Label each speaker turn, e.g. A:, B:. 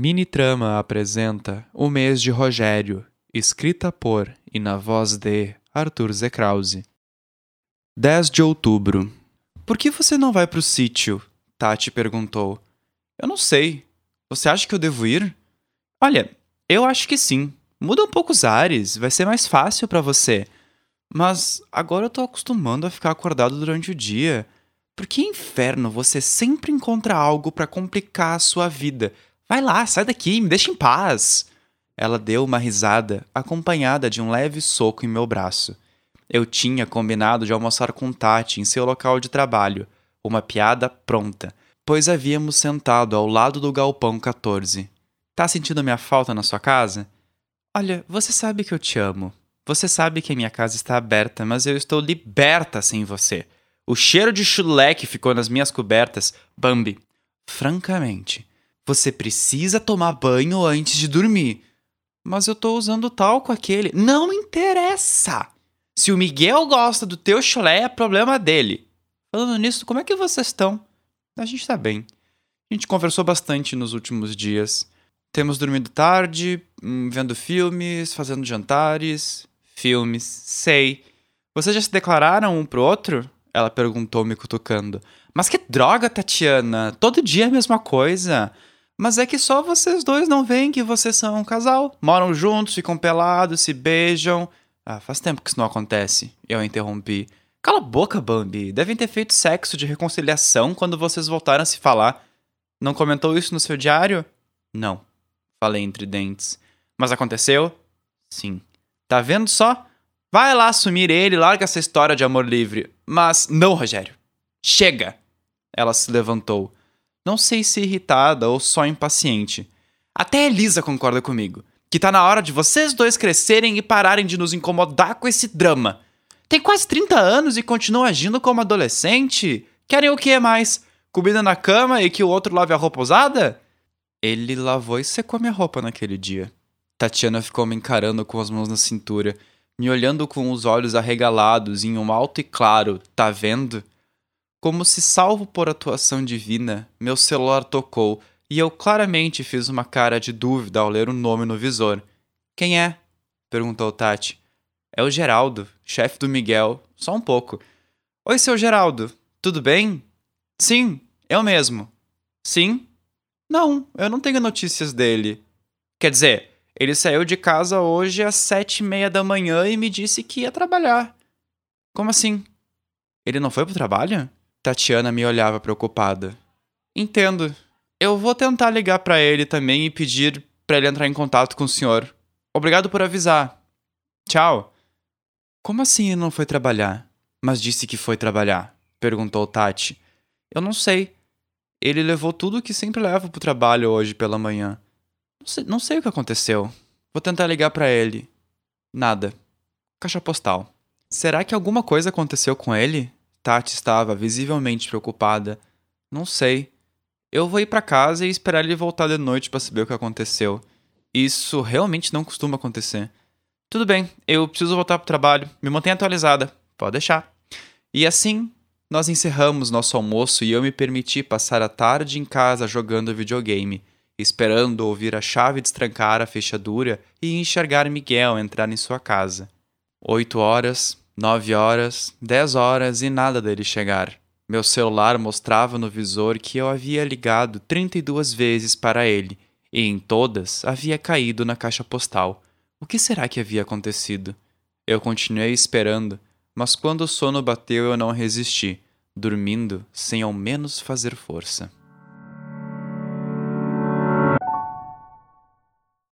A: Mini Trama apresenta O Mês de Rogério, escrita por e na voz de Arthur Z. Krause. 10 de outubro. Por que você não vai pro sítio? Tati perguntou. Eu não sei. Você acha que eu devo ir? Olha, eu acho que sim. Muda um pouco os ares, vai ser mais fácil para você. Mas agora eu tô acostumando a ficar acordado durante o dia. Por que inferno você sempre encontra algo para complicar a sua vida? Vai lá, sai daqui, me deixa em paz. Ela deu uma risada, acompanhada de um leve soco em meu braço. Eu tinha combinado de almoçar com Tati em seu local de trabalho, uma piada pronta, pois havíamos sentado ao lado do galpão 14. Tá sentindo minha falta na sua casa? Olha, você sabe que eu te amo. Você sabe que a minha casa está aberta, mas eu estou liberta sem você. O cheiro de chulé que ficou nas minhas cobertas, Bambi. Francamente, você precisa tomar banho antes de dormir. Mas eu tô usando talco aquele. Não interessa! Se o Miguel gosta do teu chulé, é problema dele. Falando nisso, como é que vocês estão? A gente tá bem. A gente conversou bastante nos últimos dias. Temos dormido tarde, hum, vendo filmes, fazendo jantares. Filmes, sei. Vocês já se declararam um pro outro? Ela perguntou, me cutucando. Mas que droga, Tatiana! Todo dia é a mesma coisa. Mas é que só vocês dois não veem que vocês são um casal. Moram juntos, ficam pelados, se beijam. Ah, faz tempo que isso não acontece. Eu interrompi. Cala a boca, Bambi. Devem ter feito sexo de reconciliação quando vocês voltaram a se falar. Não comentou isso no seu diário? Não. Falei entre dentes. Mas aconteceu? Sim. Tá vendo só? Vai lá assumir ele, larga essa história de amor livre. Mas não, Rogério. Chega! Ela se levantou. Não sei se irritada ou só impaciente. Até Elisa concorda comigo. Que tá na hora de vocês dois crescerem e pararem de nos incomodar com esse drama. Tem quase 30 anos e continuam agindo como adolescente? Querem o que mais? Comida na cama e que o outro lave a roupa usada? Ele lavou e secou minha roupa naquele dia. Tatiana ficou me encarando com as mãos na cintura, me olhando com os olhos arregalados em um alto e claro, tá vendo? Como se salvo por atuação divina, meu celular tocou e eu claramente fiz uma cara de dúvida ao ler o nome no visor. Quem é? perguntou Tati. É o Geraldo, chefe do Miguel, só um pouco. Oi, seu Geraldo, tudo bem? Sim, eu mesmo. Sim? Não, eu não tenho notícias dele. Quer dizer, ele saiu de casa hoje às sete e meia da manhã e me disse que ia trabalhar. Como assim? Ele não foi pro trabalho? Tatiana me olhava preocupada. Entendo. Eu vou tentar ligar para ele também e pedir para ele entrar em contato com o senhor. Obrigado por avisar. Tchau. Como assim ele não foi trabalhar? Mas disse que foi trabalhar, perguntou Tati. Eu não sei. Ele levou tudo o que sempre leva pro trabalho hoje pela manhã. Não sei, não sei o que aconteceu. Vou tentar ligar para ele. Nada. Caixa postal. Será que alguma coisa aconteceu com ele? Tati estava visivelmente preocupada. Não sei. Eu vou ir para casa e esperar ele voltar de noite para saber o que aconteceu. Isso realmente não costuma acontecer. Tudo bem, eu preciso voltar pro trabalho. Me mantenha atualizada. Pode deixar. E assim, nós encerramos nosso almoço e eu me permiti passar a tarde em casa jogando videogame, esperando ouvir a chave destrancar a fechadura e enxergar Miguel entrar em sua casa. Oito horas, Nove horas, dez horas e nada dele chegar. Meu celular mostrava no visor que eu havia ligado 32 vezes para ele, e em todas havia caído na caixa postal. O que será que havia acontecido? Eu continuei esperando, mas quando o sono bateu eu não resisti, dormindo sem ao menos fazer força.